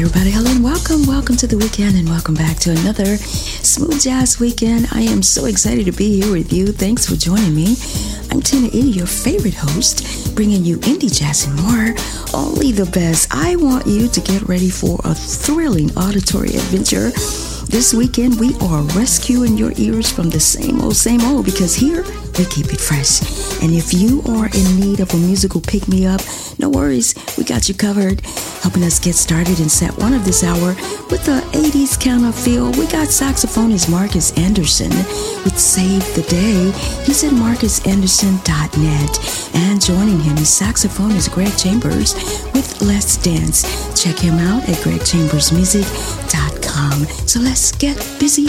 Everybody? Hello and welcome. Welcome to the weekend and welcome back to another Smooth Jazz Weekend. I am so excited to be here with you. Thanks for joining me. I'm Tina E, your favorite host, bringing you indie jazz and more. Only the best. I want you to get ready for a thrilling auditory adventure. This weekend, we are rescuing your ears from the same old, same old because here we keep it fresh. And if you are in need of a musical pick me up, no worries, we got you covered. Helping us get started in set one of this hour with the 80s kind of feel, we got saxophonist Marcus Anderson with Save the Day. He's at marcusanderson.net. And joining him is saxophonist Greg Chambers with Let's Dance. Check him out at gregchambersmusic.com. Um, so let's get busy.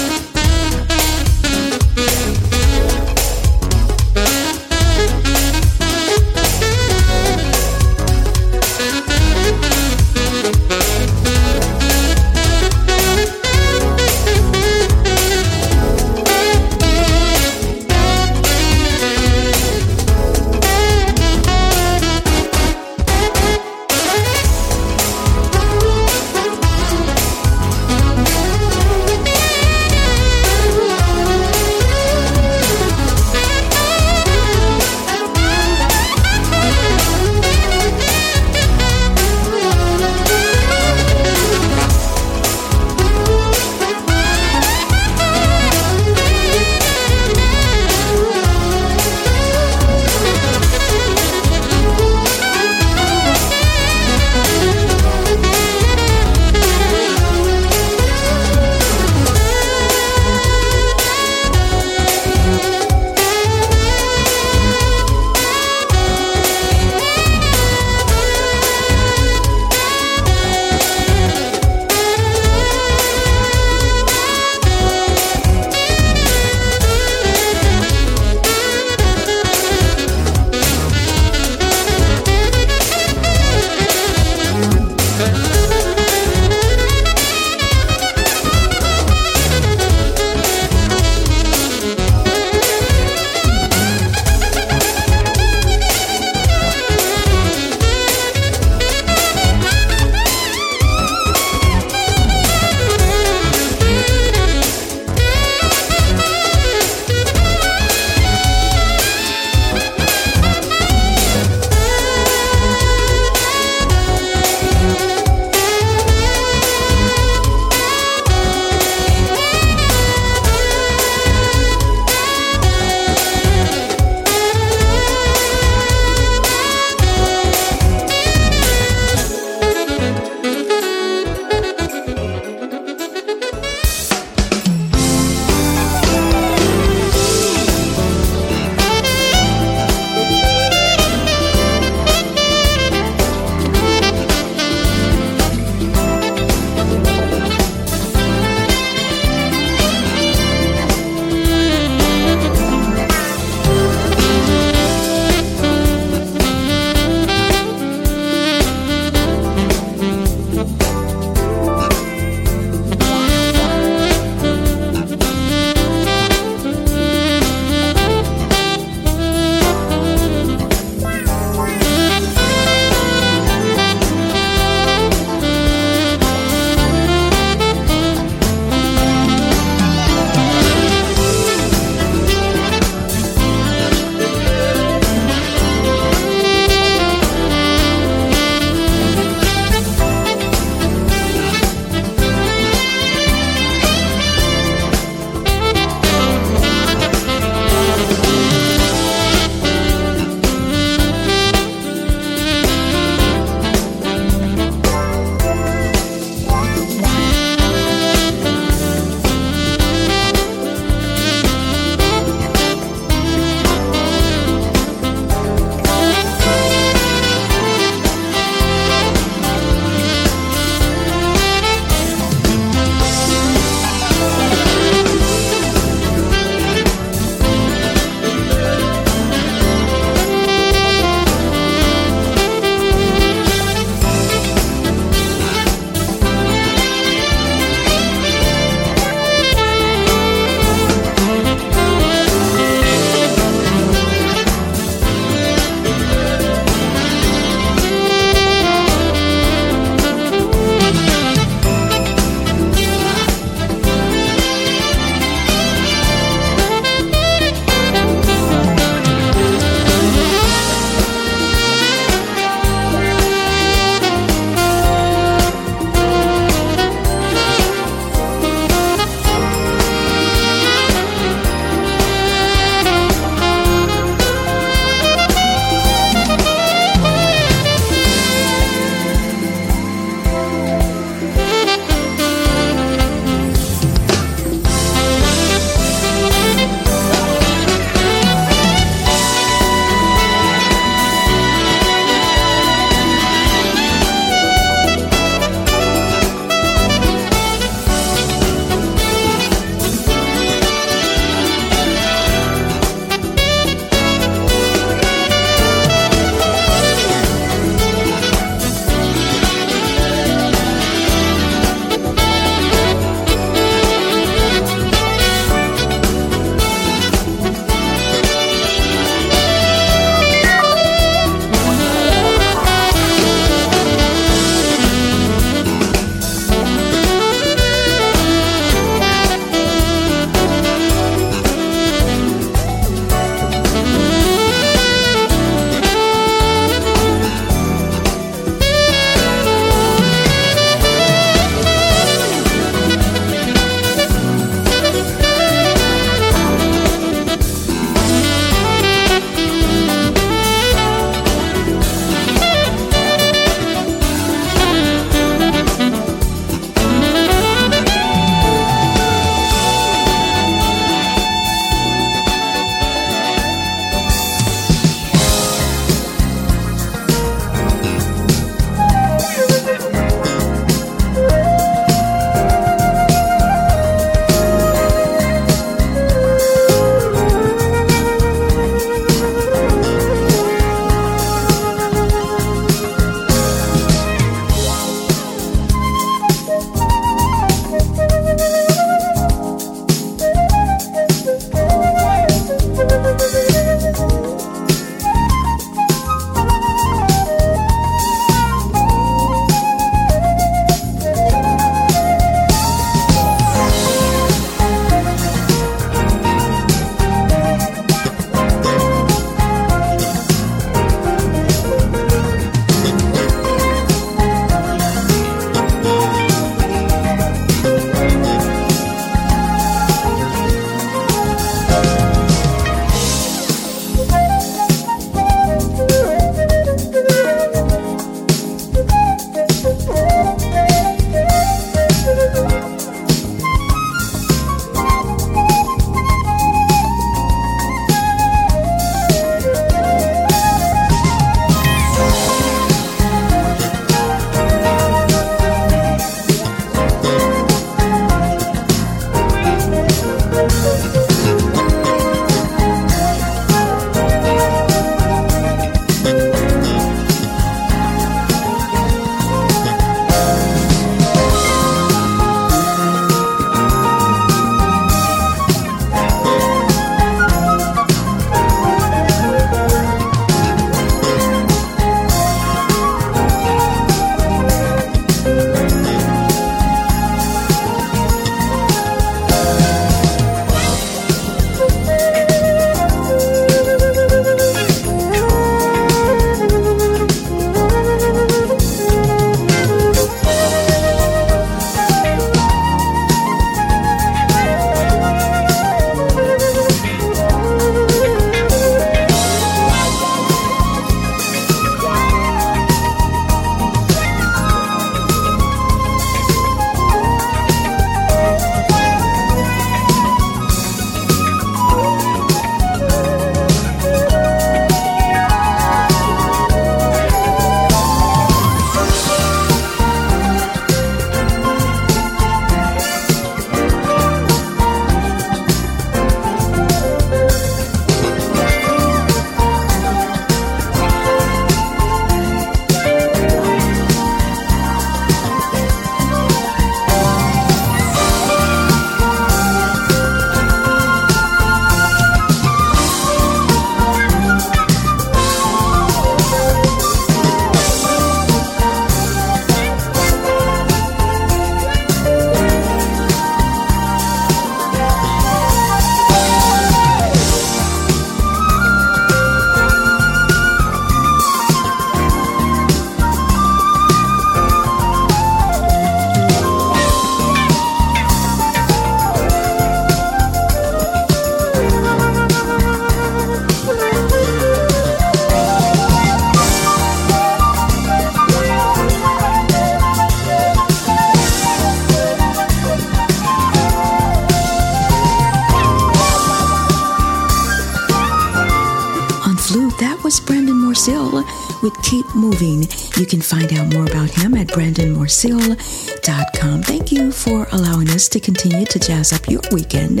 Can find out more about him at brandonmarceal.com. Thank you for allowing us to continue to jazz up your weekend.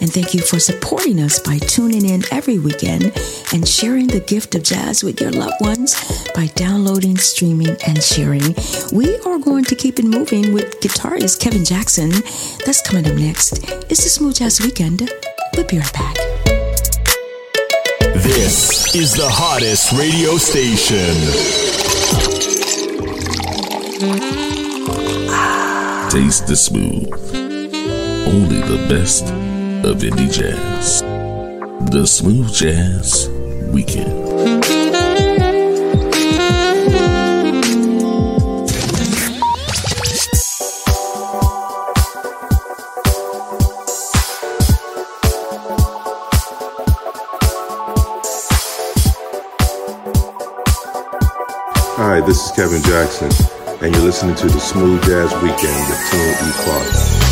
And thank you for supporting us by tuning in every weekend and sharing the gift of jazz with your loved ones by downloading, streaming, and sharing. We are going to keep it moving with guitarist Kevin Jackson. That's coming up next. It's the Smooth Jazz Weekend. We'll be right back. This is the hottest radio station. Mm-hmm. Taste the smooth. Only the best of indie jazz. The Smooth Jazz Weekend. Hi, this is Kevin Jackson, and you're listening to the Smooth Jazz Weekend with Tina E. Clark.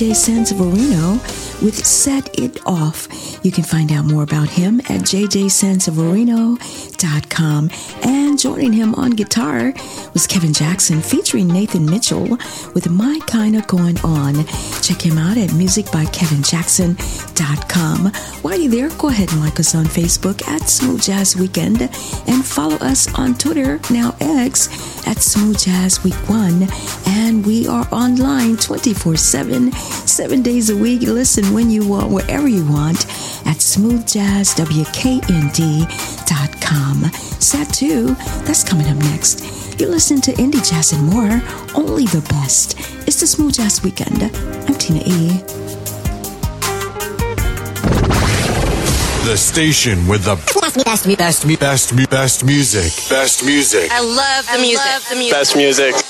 JJ Sansaverino with Set It Off. You can find out more about him at jjsansaverino.com. And joining him on guitar was Kevin Jackson featuring Nathan Mitchell with My Kinda Going On. Check him out at musicbykevinjackson.com. While you're there, go ahead and like us on Facebook at Smooth Jazz Weekend and follow us on Twitter, now X, at Smooth Jazz Week 1. And we are online 24 7, seven days a week. Listen when you want, wherever you want at smoothjazzwknd.com. Set 2, that's coming up next. You listen to Indie Jazz and more, only the best. It's the Smooth Jazz Weekend. I'm Tina E. The station with the best, best, best, best, best music. Best music. I love the music. Love the music. Best music.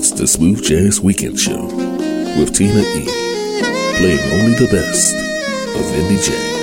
It's the Smooth Jazz Weekend Show with Tina E, playing only the best of indie jazz.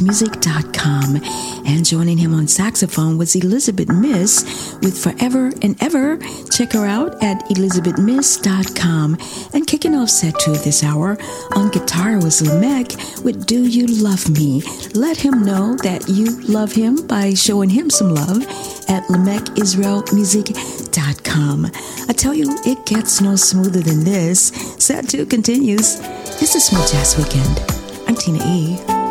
BrandonWilliamsMusic.com. And joining him on saxophone was Elizabeth Mis with Forever and Ever. Check her out at ElizabethMis.com. And kicking off set two this hour on guitar was LeMek with Do You Love Me? Let him know that you love him by showing him some love at LemekIsraelMusic.com. I tell you, it gets no smoother than this. Set two continues. It's a Smooth Jazz Weekend. I'm Tina E.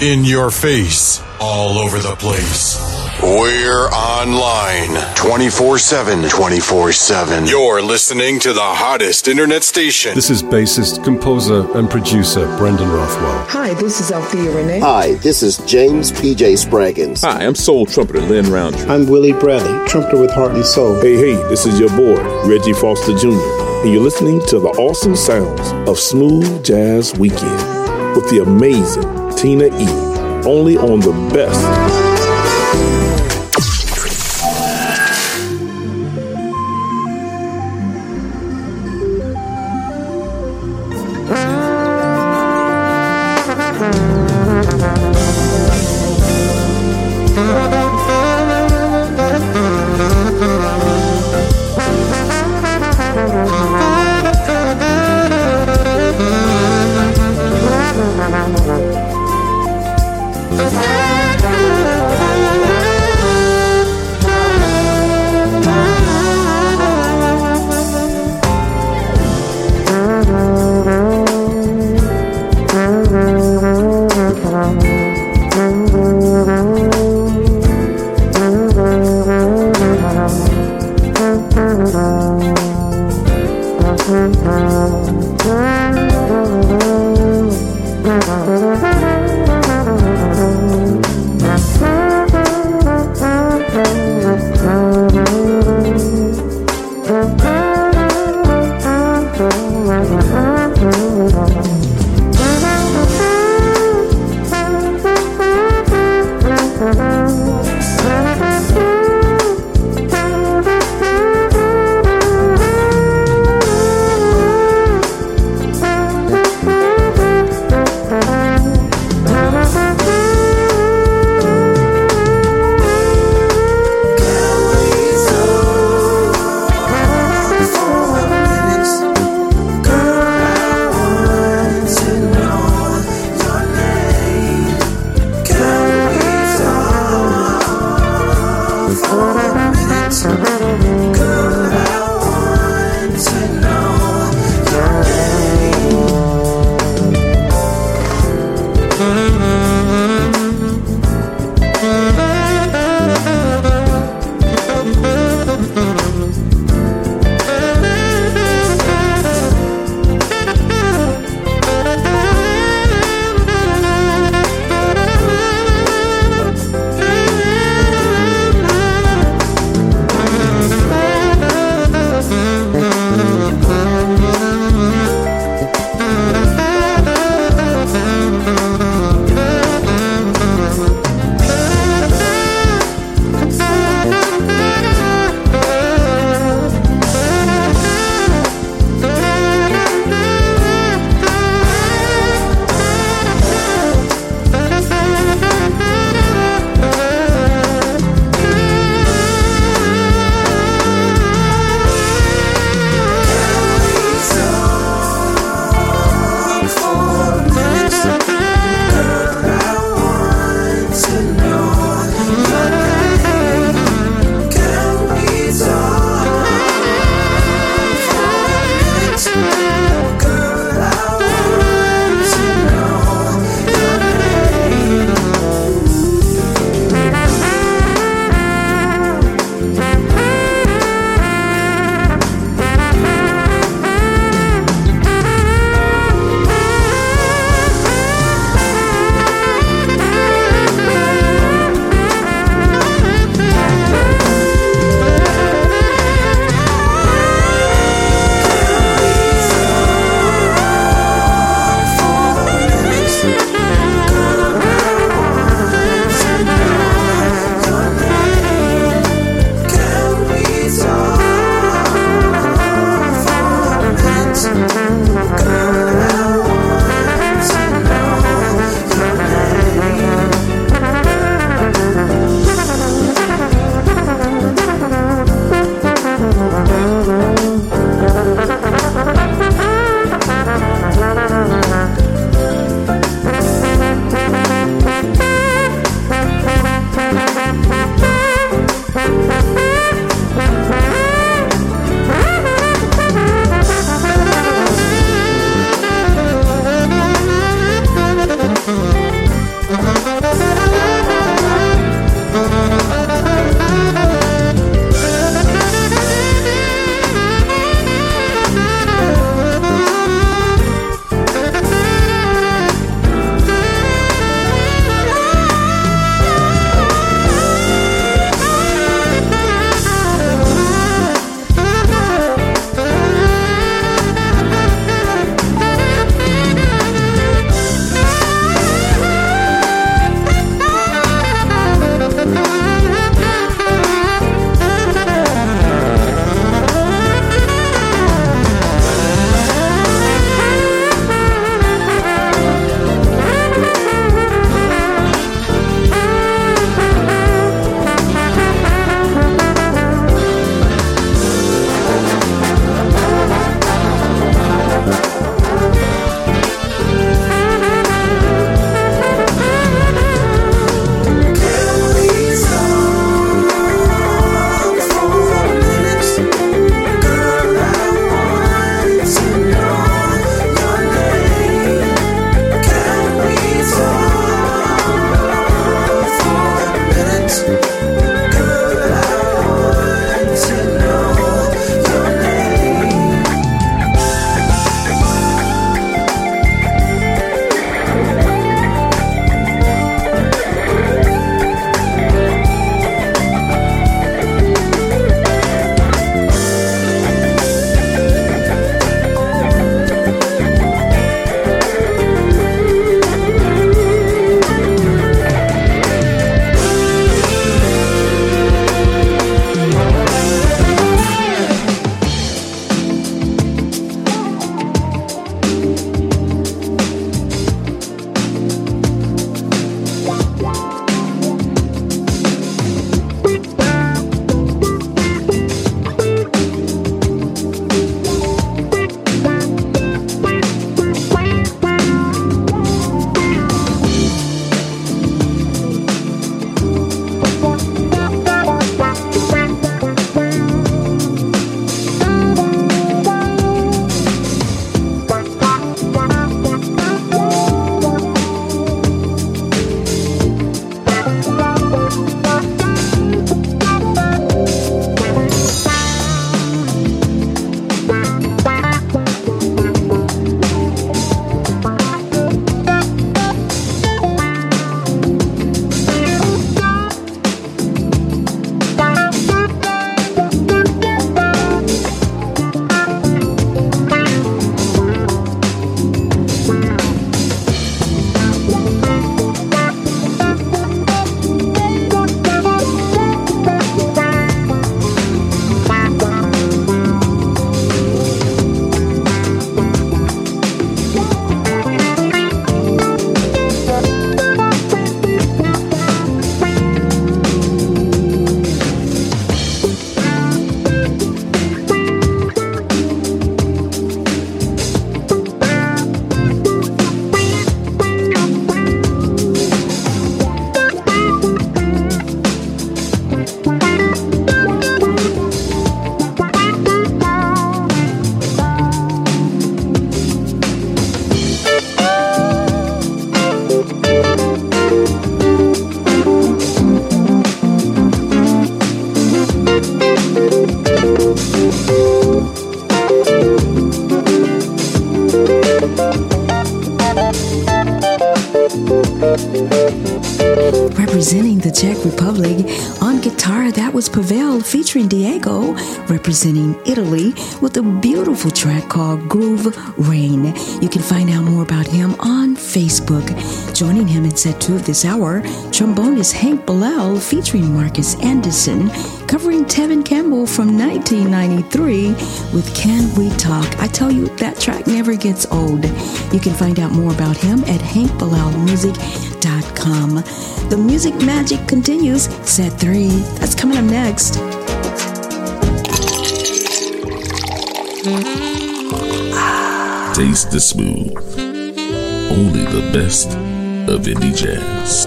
In your face, all over the place. We're online 24 7. 24 7. You're listening to the hottest internet station. This is bassist, composer, and producer Brendan Rothwell. Hi, this is Althea Renee. Hi, this is James P.J. Spraggins. Hi, I'm soul trumpeter Lin Rountree. I'm Willie Bradley, trumpeter with Heart and Soul. Hey, hey, this is your boy, Reggie Foster Jr., and you're listening to the awesome sounds of Smooth Jazz Weekend with the amazing Tina E. Only on the best Thank you. Republic was Pavel featuring Diego, representing Italy, with a beautiful track called Groove Rain. You can find out more about him on Facebook. Joining him in set two of this hour, trombonist Hank Bilal featuring Marcus Anderson, covering Tevin Campbell from 1993 with Can We Talk. I tell you, that track never gets old. You can find out more about him at hankbilalmusic.com. The music magic continues. Set three. Mm, that's coming up next. Taste the smooth. Only the best of indie jazz.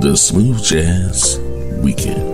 The Smooth Jazz Weekend.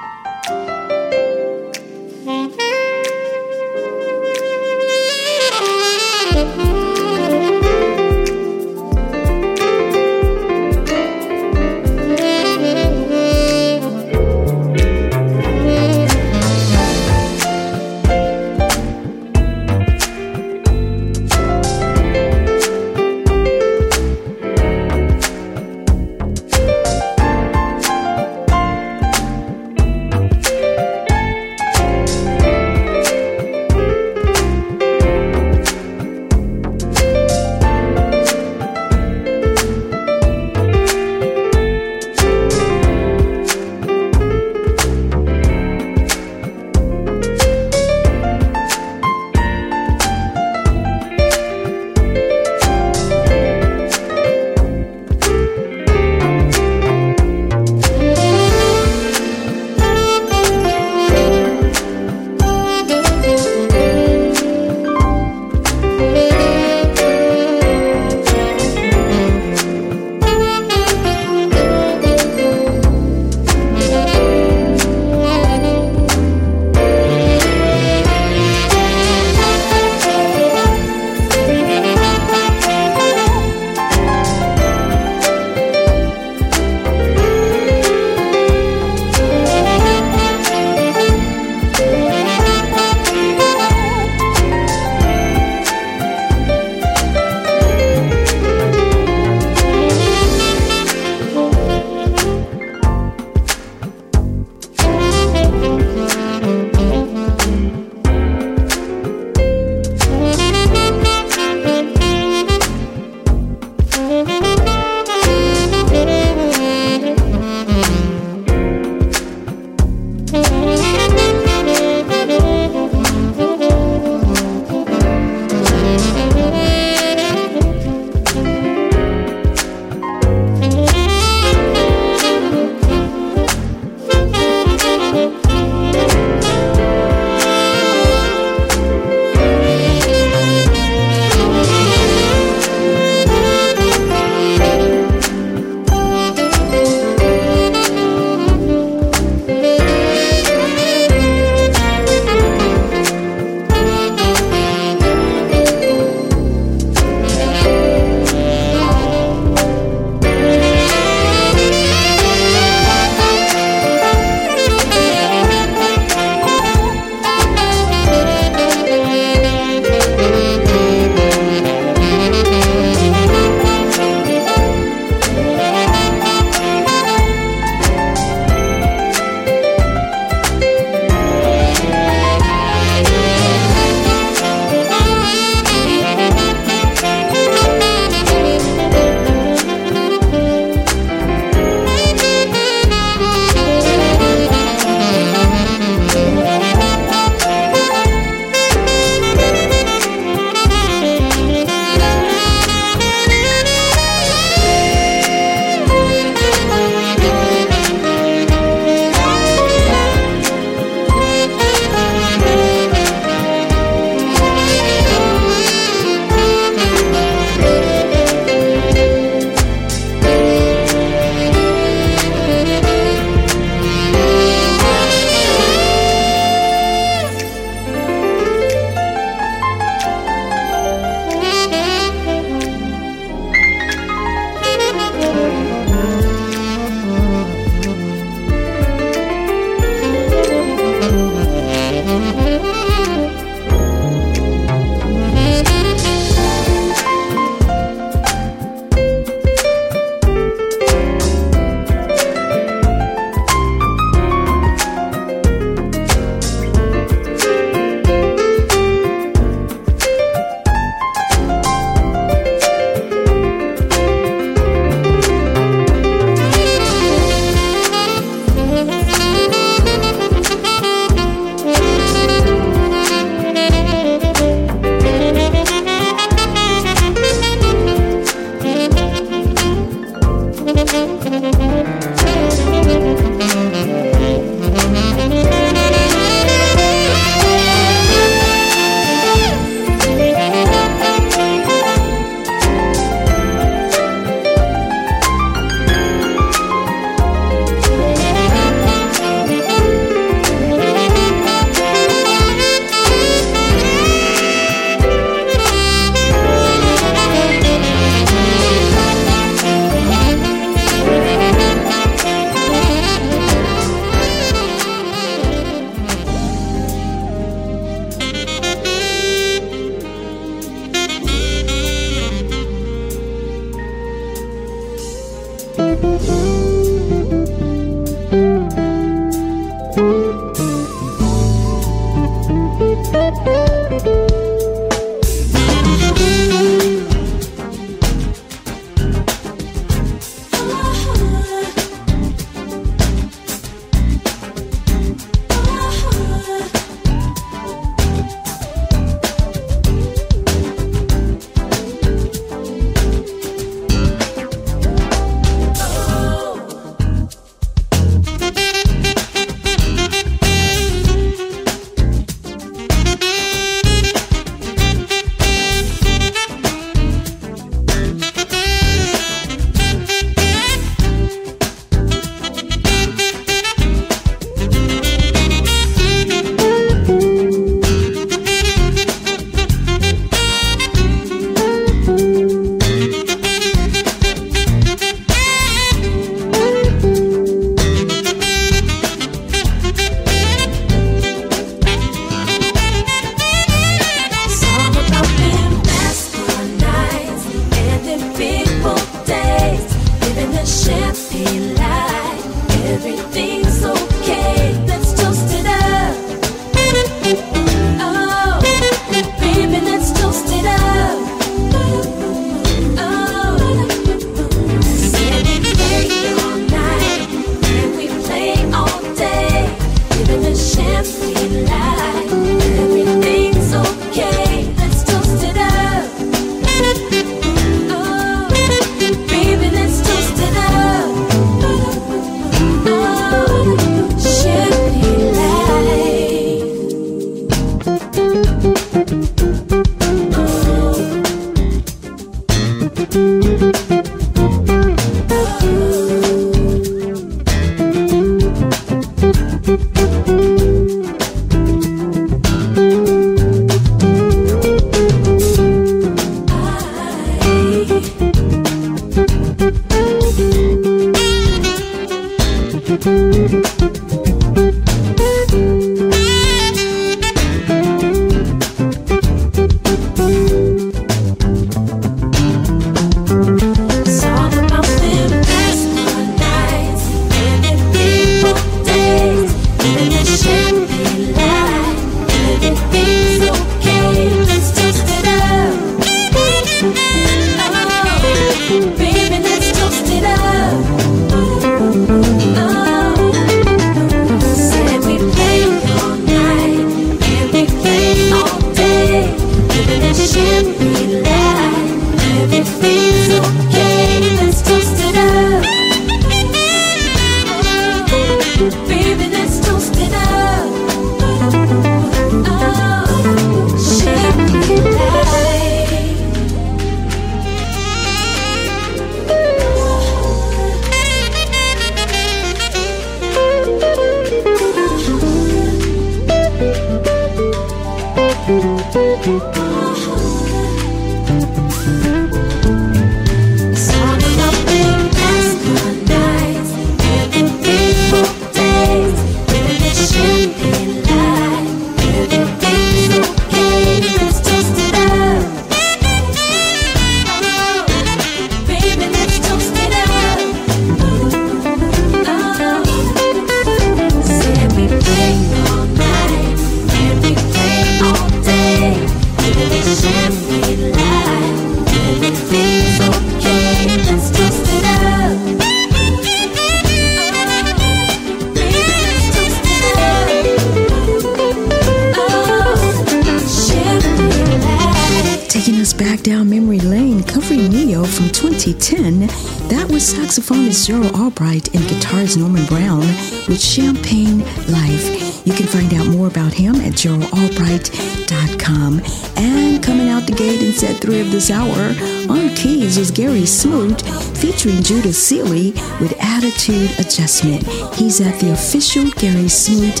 Featuring Judah Sealy with Attitude Adjustment. He's at the official Gerry Smoot.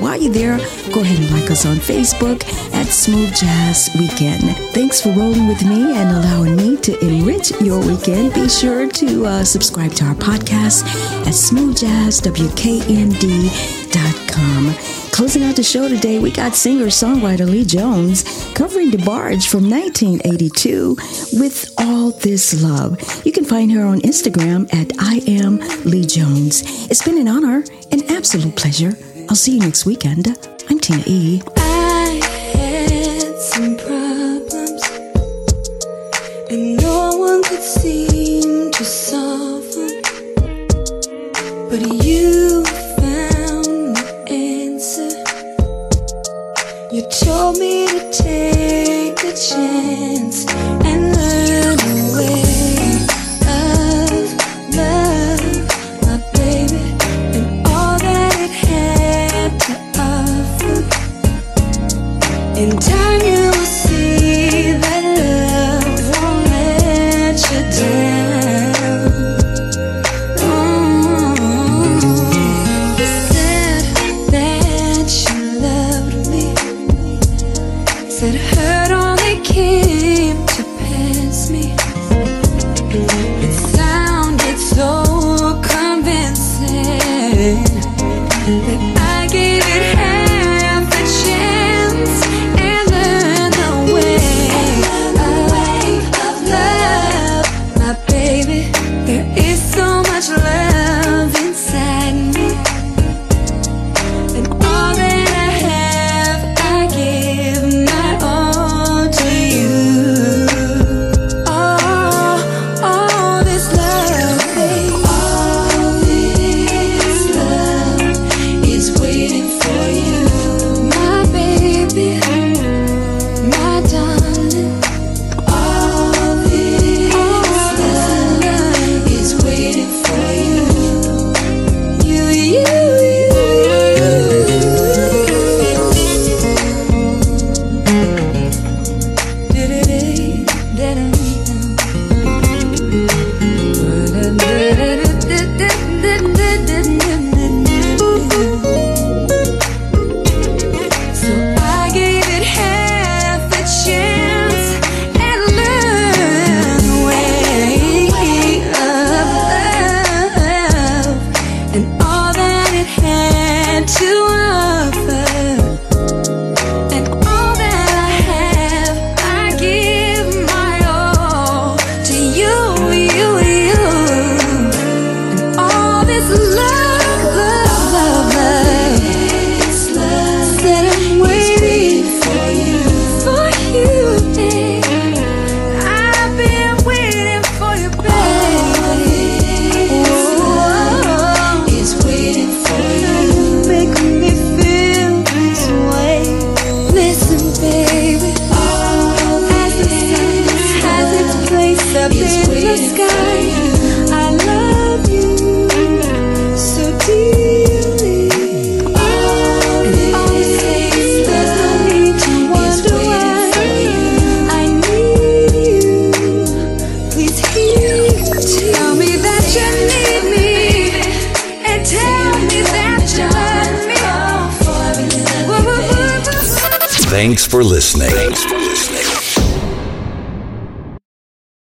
While you're there, go ahead and like us on Facebook at Smooth Jazz Weekend. Thanks for rolling with me and allowing me to enrich your weekend. Be sure to uh, subscribe to our podcast at smoothjazzwknd.com. Closing out the show today, we got singer-songwriter Leigh Jones covering DeBarge from 1982 with All This Love. You can find her on Instagram at I am Leigh Jones. It's been an honor, an absolute pleasure. I'll see you next weekend. I'm Tina E. But you found the answer. You told me to take a chance and learn the way of love, my baby, and all that it had to offer. In